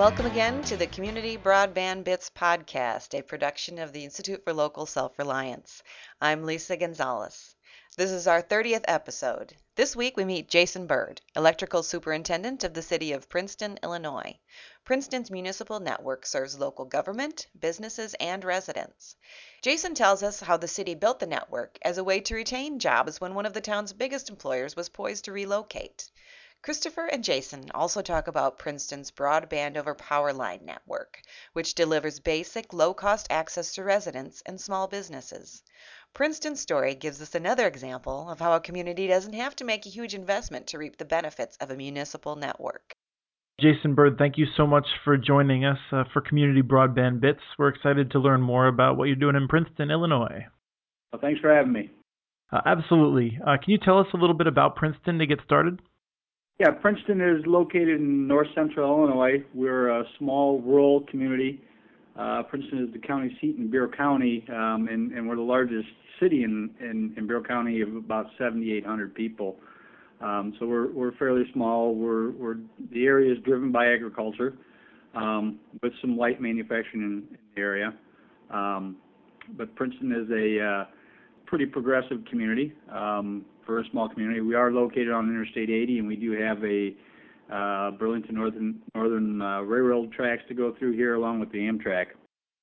Welcome again to the Community Broadband Bits podcast, a production of the Institute for Local Self Reliance. I'm Lisa Gonzalez. This is our 30th episode. This week we meet Jason Bird, Electrical Superintendent of the City of Princeton, Illinois. Princeton's municipal network serves local government, businesses, and residents. Jason tells us how the city built the network as a way to retain jobs when one of the town's biggest employers was poised to relocate. Christopher and Jason also talk about Princeton's broadband over power line network, which delivers basic, low cost access to residents and small businesses. Princeton's story gives us another example of how a community doesn't have to make a huge investment to reap the benefits of a municipal network. Jason Bird, thank you so much for joining us uh, for Community Broadband Bits. We're excited to learn more about what you're doing in Princeton, Illinois. Well, thanks for having me. Uh, absolutely. Uh, can you tell us a little bit about Princeton to get started? Yeah, Princeton is located in north central Illinois. We're a small rural community. Uh, Princeton is the county seat in Bureau County, um, and, and, we're the largest city in, in, in Bureau County of about 7,800 people. Um, so we're, we're fairly small. We're, we're, the area is driven by agriculture um, with some light manufacturing in, in the area. Um, but Princeton is a uh, pretty progressive community. For a small community. We are located on Interstate 80, and we do have a uh, Burlington Northern Northern uh, Railroad tracks to go through here, along with the Amtrak.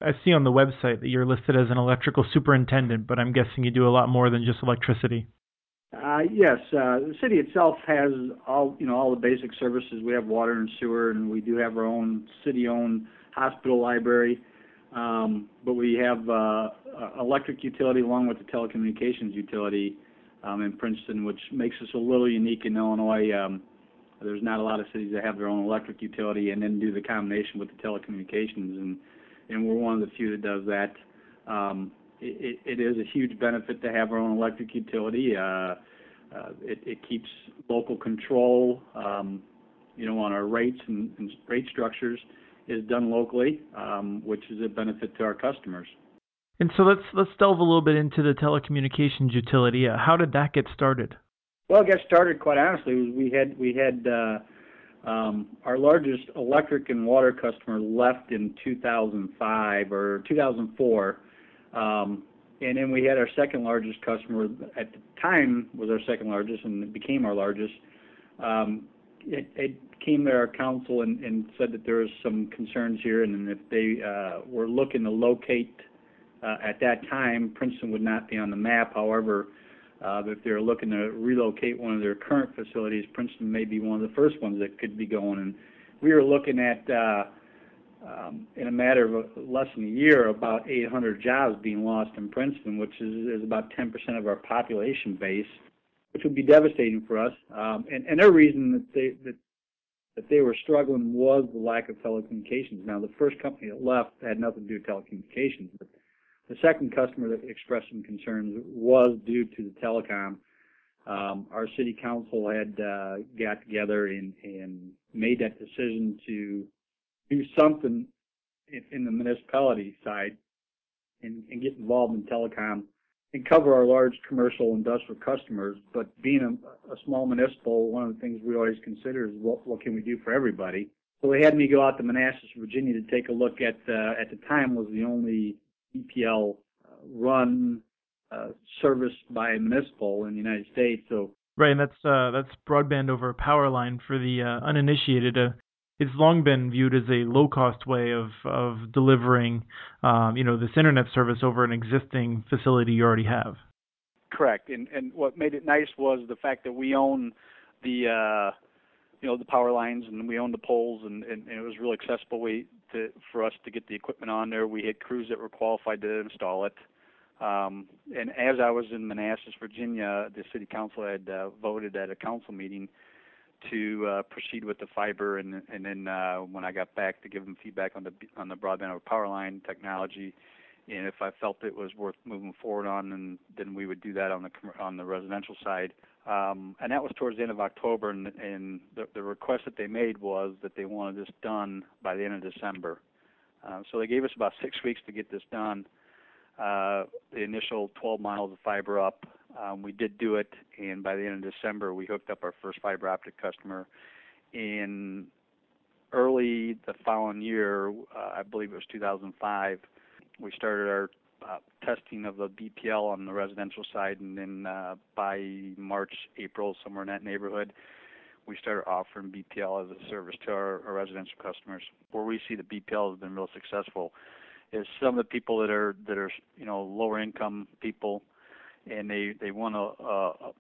I see on the website that you're listed as an electrical superintendent, but I'm guessing you do a lot more than just electricity. Uh, yes, uh, the city itself has all you know all the basic services. We have water and sewer, and we do have our own city-owned hospital library. Um, but we have uh, electric utility along with the telecommunications utility um, in Princeton, which makes us a little unique in Illinois. Um, there's not a lot of cities that have their own electric utility and then do the combination with the telecommunications, and and we're one of the few that does that. Um, it, it is a huge benefit to have our own electric utility. Uh, uh, it, it keeps local control, um, you know, on our rates and, and rate structures is done locally, um, which is a benefit to our customers. And so let's let's delve a little bit into the telecommunications utility. Uh, how did that get started? Well, it got started quite honestly. We had we had uh, um, our largest electric and water customer left in 2005 or 2004, um, and then we had our second largest customer at the time was our second largest and it became our largest. Um, it, it came to our council and, and said that there was some concerns here, and if they uh, were looking to locate at that time, Princeton would not be on the map. However, uh, if they're looking to relocate one of their current facilities, Princeton may be one of the first ones that could be going. And we were looking at, uh, um, in a matter of less than a year, about 800 jobs being lost in Princeton, which is, about 10% of our population base, which would be devastating for us. Um, and, their reason that they that that they were struggling was the lack of telecommunications. Now, the first company that left had nothing to do with telecommunications, but the second customer that expressed some concerns was due to the telecom. Um, our city council had uh, got together and, and made that decision to do something in, in the municipality side and, and, get involved in telecom and cover our large commercial industrial customers. But being a, a, small municipal, one of the things we always consider is what, what can we do for everybody. So they had me go out to Manassas, Virginia to take a look at, uh, at the time was the only BPL uh, run uh, serviced by a municipal in the United States. So right, and that's uh, that's broadband over a power line for the uh, uninitiated. Uh, it's long been viewed as a low cost way of of delivering, um, you know, this internet service over an existing facility you already have. Correct, and and what made it nice was the fact that we own the uh, you know the power lines and we own the poles and, and, and it was really accessible way to for us to get the equipment on there. We had crews that were qualified to install it. Um, and as I was in Manassas, Virginia, the city council had uh, voted at a council meeting to uh, proceed with the fiber, and and then uh, when I got back to give them feedback on the on the broadband over power line technology, and if I felt it was worth moving forward on, and then we would do that on the on the residential side. Um, and that was towards the end of October, and, and the, the request that they made was that they wanted this done by the end of December. Uh, so they gave us about six weeks to get this done. Uh, the initial 12 miles of fiber up, um, we did do it, and by the end of December, we hooked up our first fiber optic customer in early the following year, uh, I believe it was 2005, we started our uh, testing of the BPL on the residential side, and then uh, by March, April, somewhere in that neighborhood, we started offering BPL as a service to our, our residential customers. Where we see the BPL has been real successful is some of the people that are that are you know lower income people, and they they want a, a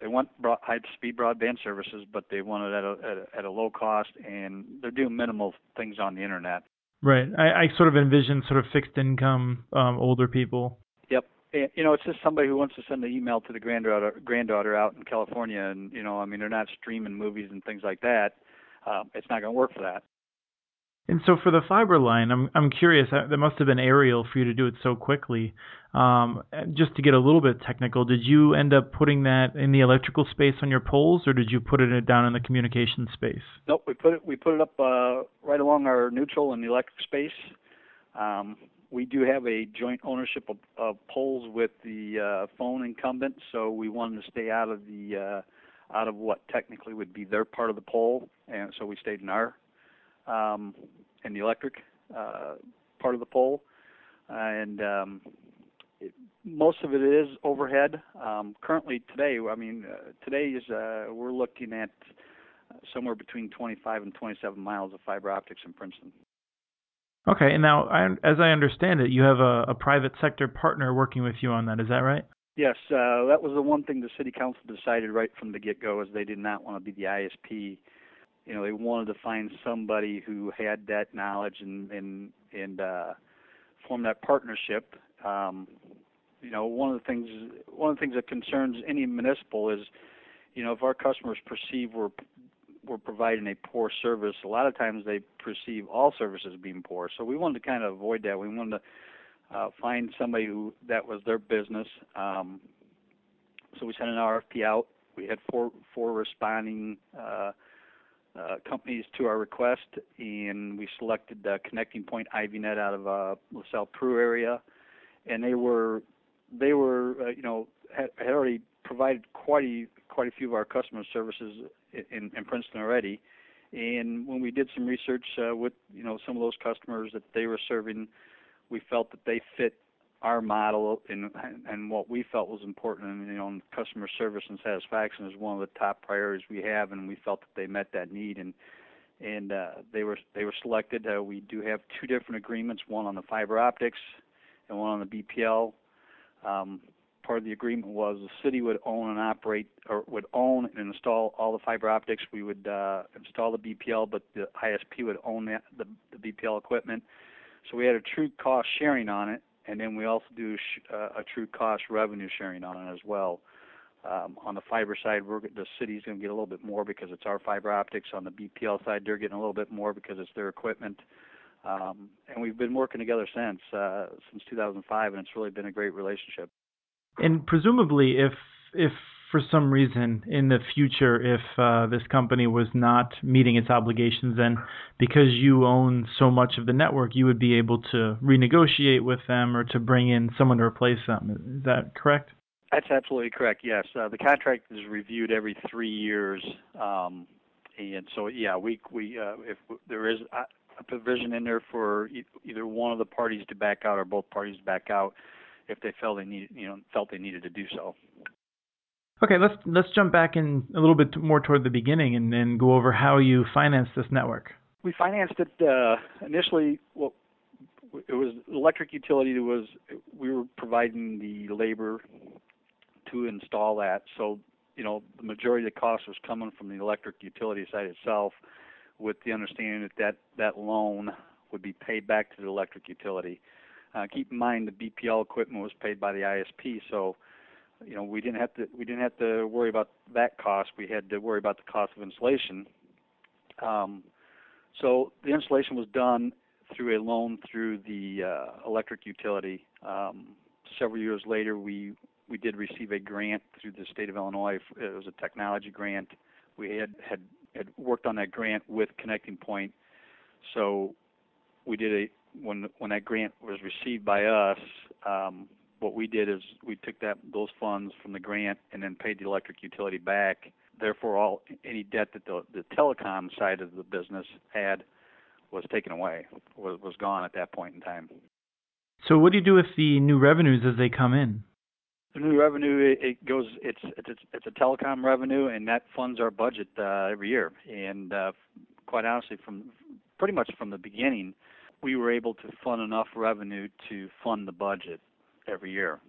they want broad, high speed broadband services, but they want it at a, at a at a low cost, and they're doing minimal things on the internet. Right. I, I sort of envision sort of fixed income um, older people. Yep. You know, it's just somebody who wants to send an email to the granddaughter granddaughter out in California, and you know, I mean, they're not streaming movies and things like that. Um, it's not going to work for that. And so for the fiber line, I'm I'm curious. Uh, that must have been aerial for you to do it so quickly. Um, just to get a little bit technical, did you end up putting that in the electrical space on your poles, or did you put it down in the communication space? Nope, we put it we put it up uh, right along our neutral and electric space. Um, we do have a joint ownership of, of poles with the uh, phone incumbent, so we wanted to stay out of the uh, out of what technically would be their part of the pole, and so we stayed in our um, in the electric uh, part of the pole, and um, it, most of it is overhead. Um, currently, today, I mean, uh, today is uh, we're looking at somewhere between 25 and 27 miles of fiber optics in Princeton. Okay, and now, I, as I understand it, you have a, a private sector partner working with you on that. Is that right? Yes, uh, that was the one thing the city council decided right from the get-go is they did not want to be the ISP you know they wanted to find somebody who had that knowledge and and and uh, form that partnership. Um, you know, one of the things one of the things that concerns any municipal is, you know, if our customers perceive we're we're providing a poor service, a lot of times they perceive all services being poor. So we wanted to kind of avoid that. We wanted to uh, find somebody who that was their business. Um, so we sent an RFP out. We had four four responding uh, uh, companies to our request, and we selected uh, Connecting Point IVNet out of uh, LaSalle Peru area, and they were they were uh, you know had, had already provided quite a quite a few of our customer services in, in Princeton already, and when we did some research uh, with you know some of those customers that they were serving, we felt that they fit our model and and what we felt was important and you know customer service and satisfaction is one of the top priorities we have and we felt that they met that need. And and uh, they were they were selected. Uh, we do have two different agreements one on the fiber optics and one on the BPL um, part of the agreement was the city would own and operate or would own and install all the fiber optics. We would uh, install the BPL but the ISP would own that, the, the BPL equipment. So we had a true cost sharing on it and then we also do sh- uh, a true cost revenue sharing on it as well. Um, on the fiber side, we're the city's going to get a little bit more because it's our fiber optics. On the BPL side, they're getting a little bit more because it's their equipment. Um, and we've been working together since uh, since 2005, and it's really been a great relationship. And presumably, if if for some reason in the future, if uh, this company was not meeting its obligations, then because you own so much of the network, you would be able to renegotiate with them or to bring in someone to replace them. Is that correct? That's absolutely correct. Yes, uh, the contract is reviewed every three years, um, and so yeah, we we uh, if there is a provision in there for either one of the parties to back out or both parties to back out if they felt they need you know felt they needed to do so. Okay, let's let's jump back in a little bit more toward the beginning and, and go over how you financed this network. We financed it uh, initially. Well, it was electric utility. It was we were providing the labor to install that. So you know the majority of the cost was coming from the electric utility side itself, with the understanding that that, that loan would be paid back to the electric utility. Uh, keep in mind the BPL equipment was paid by the ISP, so you know we didn't have to we didn't have to worry about that cost. We had to worry about the cost of installation. Um, so the installation was done through a loan through the uh, electric utility. Um, several years later, we we did receive a grant through the state of Illinois. It was a technology grant. We had had had worked on that grant with Connecting Point. So we did a when when that grant was received by us. Um, what we did is we took that those funds from the grant and then paid the electric utility back therefore, all any debt that the, the telecom side of the business had was taken away, was, was gone at that point in time. So, what do you do with the new revenues as they come in? The new revenue it, it goes it's it's it's a telecom revenue and that funds our budget uh, every year. And uh, quite honestly, from pretty much from the beginning, we were able to fund enough revenue to fund the budget every year.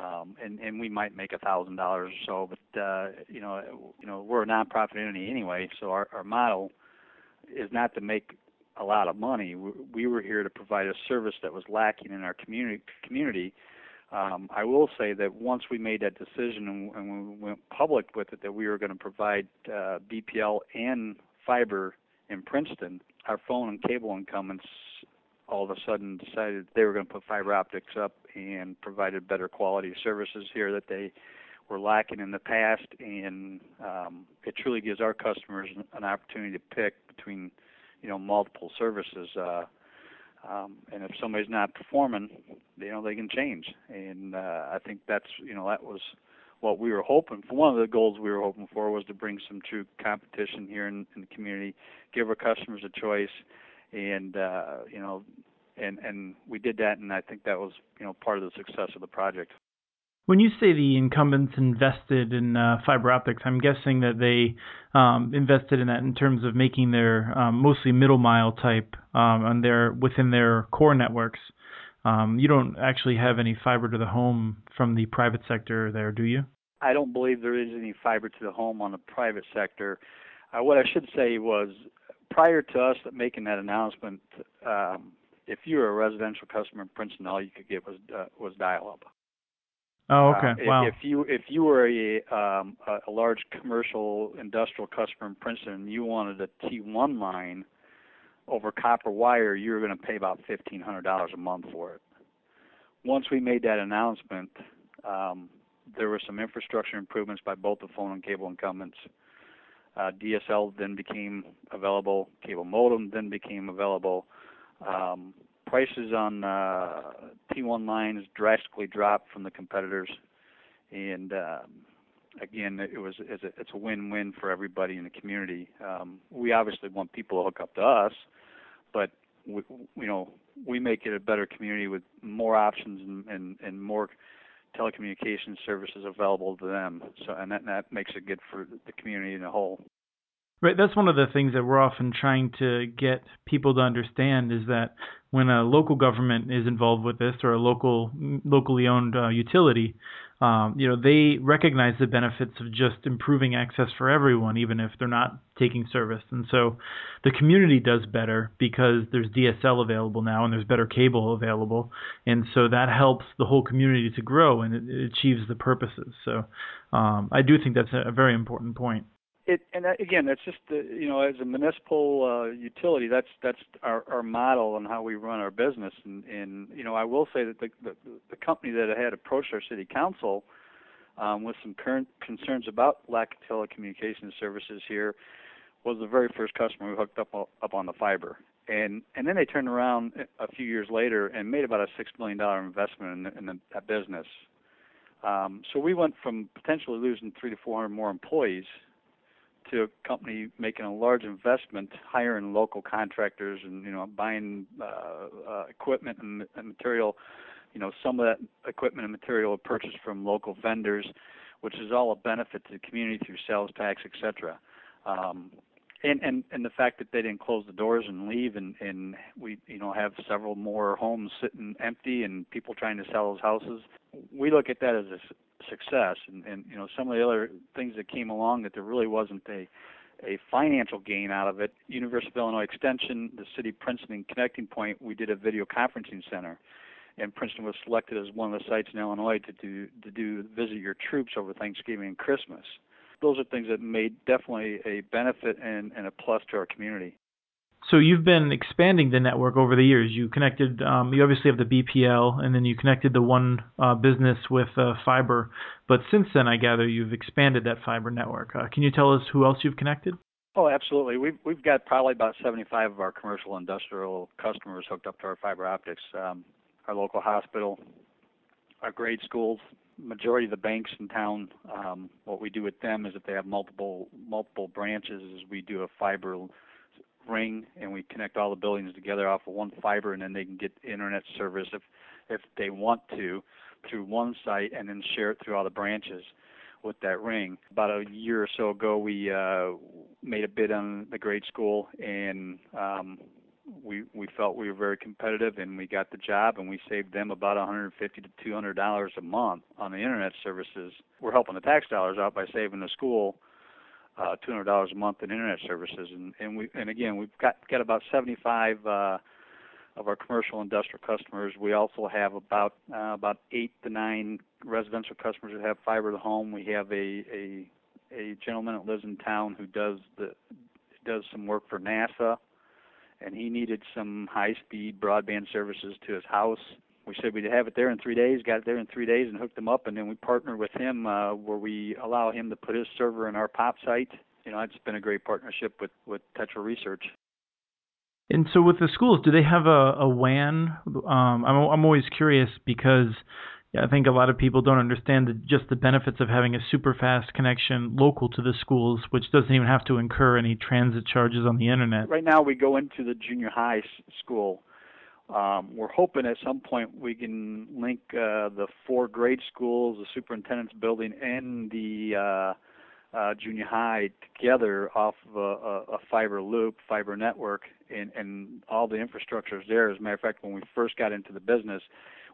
Um, and and we might make a thousand dollars or so, but uh, you know you know we're a nonprofit entity anyway, so our our model is not to make a lot of money. We, we were here to provide a service that was lacking in our community community um, I will say that once we made that decision and, and we went public with it that we were going to provide uh, BPL and fiber in Princeton, our phone and cable incumbents all of a sudden decided they were going to put fiber optics up and provided better quality services here that they were lacking in the past, and um, it truly gives our customers an opportunity to pick between, you know, multiple services. Uh, um, and if somebody's not performing, you know they can change. And uh, I think that's you know that was what we were hoping for. One of the goals we were hoping for was to bring some true competition here in, in the community, give our customers a choice, and uh, you know, and and we did that, and I think that was you know part of the success of the project. When you say the incumbents invested in uh, fiber optics, I'm guessing that they um, invested in that in terms of making their um, mostly middle mile type um, on their within their core networks. Um, you don't actually have any fiber to the home from the private sector there, do you? I don't believe there is any fiber to the home on the private sector. Uh, what I should say was prior to us making that announcement, um, if you were a residential customer in Princeton, all you could get was uh, was dial up. Oh, okay. Uh, wow. If, if you if you were a um, a large commercial industrial customer in Princeton, and you wanted a T1 line over copper wire, you were going to pay about fifteen hundred dollars a month for it. Once we made that announcement, um, there were some infrastructure improvements by both the phone and cable incumbents. Uh, DSL then became available. Cable modem then became available. Um, prices on uh, T1 lines drastically dropped from the competitors, and um, again, it was it's a, it's a win-win for everybody in the community. Um, we obviously want people to hook up to us, but we, you know we make it a better community with more options and, and, and more telecommunications services available to them. So and that, that makes it good for the community in a whole. Right, that's one of the things that we're often trying to get people to understand is that when a local government is involved with this or a local locally owned uh, utility, um, you know, they recognize the benefits of just improving access for everyone, even if they're not taking service. And so the community does better because there's DSL available now and there's better cable available. And so that helps the whole community to grow and it, it achieves the purposes. So um, I do think that's a, a very important point it and again that's just the, you know as a municipal uh, utility that's that's our, our model and how we run our business and, and you know I will say that the, the the company that had approached our city council um, with some current concerns about lack of telecommunications services here was the very first customer who hooked up up on the fiber and and then they turned around a few years later and made about a six million dollar investment in, the, in the, that business. Um, so we went from potentially losing three to four hundred more employees to a company making a large investment, hiring local contractors, and you know buying uh, uh, equipment and, and material. You know, some of that equipment and material are purchased from local vendors, which is all a benefit to the community through sales tax, etc. Um, and, and and the fact that they didn't close the doors and leave, and and we you know have several more homes sitting empty and people trying to sell those houses. We look at that as a success. And, and you know, some of the other things that came along that there really wasn't a a financial gain out of it. University of Illinois Extension, the city of Princeton Connecting Point, we did a video conferencing center, and Princeton was selected as one of the sites in Illinois to do to do visit your troops over Thanksgiving and Christmas. Those are things that made definitely a benefit and, and a plus to our community. So you've been expanding the network over the years. You connected, um, you obviously have the BPL, and then you connected the one uh, business with uh, fiber. But since then, I gather you've expanded that fiber network. Uh, can you tell us who else you've connected? Oh, absolutely. We've we've got probably about 75 of our commercial industrial customers hooked up to our fiber optics. Um, our local hospital, our grade schools, majority of the banks in town, um, what we do with them is if they have multiple multiple branches, is we do a fiber ring and we connect all the buildings together off of one fiber, and then they can get internet service if if they want to through one site and then share it through all the branches with that ring. About a year or so ago, we uh, made a bid on the grade school, and um, we we felt we were very competitive, and we got the job, and we saved them about 150 to 200 dollars a month on the internet services. We're helping the tax dollars out by saving the school uh, $200 a month in internet services, and and we and again we've got got about 75 uh, of our commercial industrial customers. We also have about uh, about eight to nine residential customers that have fiber to the home. We have a a a gentleman that lives in town who does the does some work for NASA, and he needed some high-speed broadband services to his house we said we'd have it there in three days. Got it there in three days and hooked him up, and then we partnered with him uh, where we allow him to put his server in our POP site. You know, it's been a great partnership with with Tetra Research. And so, with the schools, do they have a, a WAN? Um, I'm I'm always curious because I think a lot of people don't understand the, just the benefits of having a super fast connection local to the schools, which doesn't even have to incur any transit charges on the internet. Right now, we go into the junior high school um, we're hoping at some point we can link uh, the four grade schools, the superintendent's building, and the uh, uh, junior high together off of a, a fiber loop, fiber network, and, and all the infrastructure is there. As a matter of fact, when we first got into the business,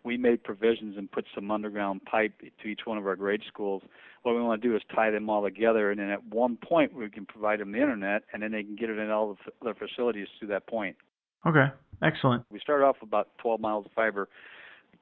we made provisions and put some underground pipe to each one of our grade schools. What we want to do is tie them all together, and then at one point we can provide them the internet, and then they can get it in all the, their facilities through that point. Okay, excellent. We started off about 12 miles of fiber.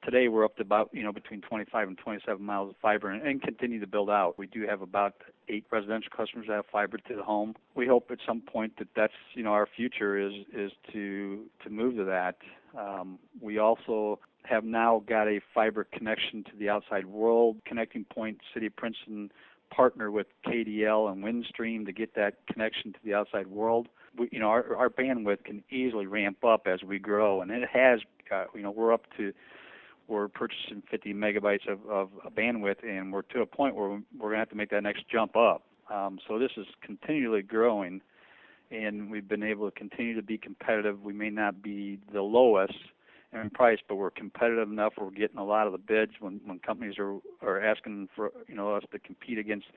Today we're up to about you know between 25 and 27 miles of fiber, and, and continue to build out. We do have about eight residential customers that have fiber to the home. We hope at some point that that's you know our future is is to to move to that. Um, we also have now got a fiber connection to the outside world. Connecting Point City of Princeton partner with KDL and Windstream to get that connection to the outside world we, you know, our, our bandwidth can easily ramp up as we grow, and it has. Uh, you know, we're up to we're purchasing 50 megabytes of, of bandwidth, and we're to a point where we're going to have to make that next jump up. Um, so this is continually growing, and we've been able to continue to be competitive. We may not be the lowest in price, but we're competitive enough. We're getting a lot of the bids when when companies are are asking for you know us to compete against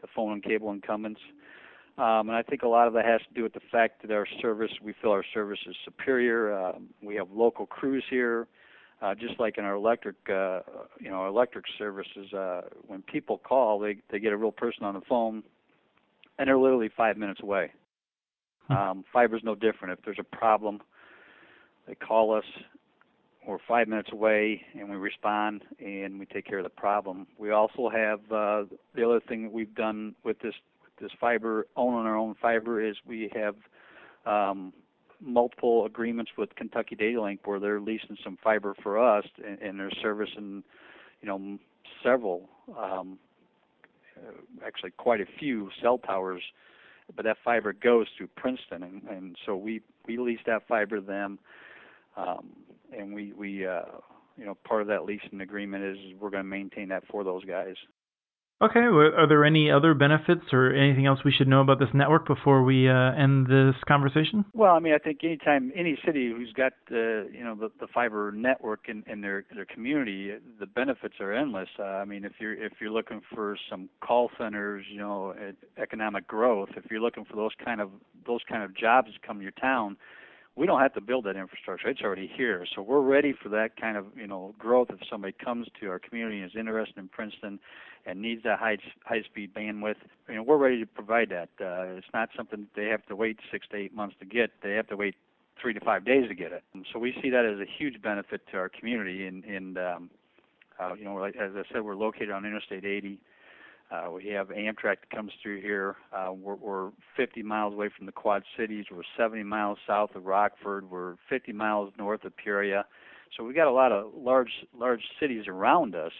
the phone and cable incumbents. Um, and I think a lot of that has to do with the fact that our service, we feel our service is superior. Um, we have local crews here, uh, just like in our electric, uh, you know, electric services. Uh, when people call, they they get a real person on the phone, and they're literally five minutes away. Hmm. Um, fiber's no different. If there's a problem, they call us. We're five minutes away, and we respond, and we take care of the problem. We also have uh, the other thing that we've done with this this fiber, owning our own fiber, is we have um, multiple agreements with Kentucky Data Link where they're leasing some fiber for us, and, and they're servicing, you know, several, um, uh, actually quite a few cell towers. But that fiber goes through Princeton, and, and so we we lease that fiber to them, um, and we we uh, you know part of that leasing agreement is we're going to maintain that for those guys. Okay. Are there any other benefits or anything else we should know about this network before we uh, end this conversation? Well, I mean, I think anytime any city who's got uh, you know the, the fiber network in, in their their community, the benefits are endless. Uh, I mean, if you're if you're looking for some call centers, you know, economic growth, if you're looking for those kind of those kind of jobs to come to your town, we don't have to build that infrastructure. It's already here. So we're ready for that kind of, you know, growth if somebody comes to our community and is interested in Princeton and needs that high high speed bandwidth. You know, we're ready to provide that. Uh, it's not something they have to wait six to eight months to get. They have to wait three to five days to get it. So we see that as a huge benefit to our community. And, and um, uh, you know, as I said, we're located on Interstate 80. Uh, we have Amtrak that comes through here. Uh, we're, we're 50 miles away from the Quad Cities. We're 70 miles south of Rockford. We're 50 miles north of Peoria. So we got a lot of large large cities around us,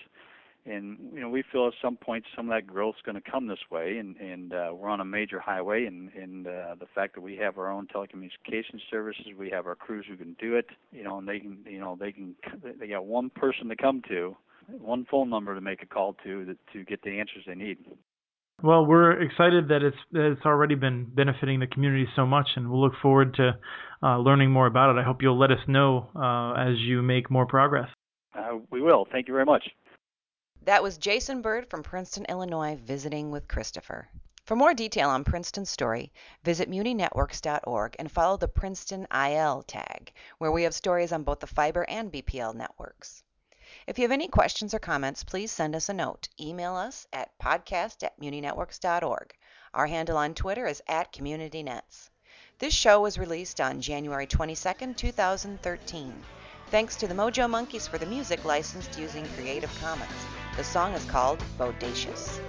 and you know we feel at some point some of that growth is going to come this way. And and uh, we're on a major highway, and and uh, the fact that we have our own telecommunications services, we have our crews who can do it. You know, and they can you know they can they got one person to come to one phone number to make a call to to get the answers they need. Well, we're excited that it's that it's already been benefiting the community so much, and we'll look forward to uh, learning more about it. I hope you'll let us know uh, as you make more progress. Uh, we will. Thank you very much. That was Jason Bird from Princeton, Illinois, visiting with Christopher. For more detail on Princeton's story, visit muninetworks.org and follow the Princeton IL tag, where we have stories on both the fiber and BPL networks. If you have any questions or comments, please send us a note. Email us at podcast at muninetworks.org. Our handle on Twitter is at CommunityNets. This show was released on January 22, 2013. Thanks to the Mojo Monkeys for the music licensed using Creative Commons. The song is called Bodacious.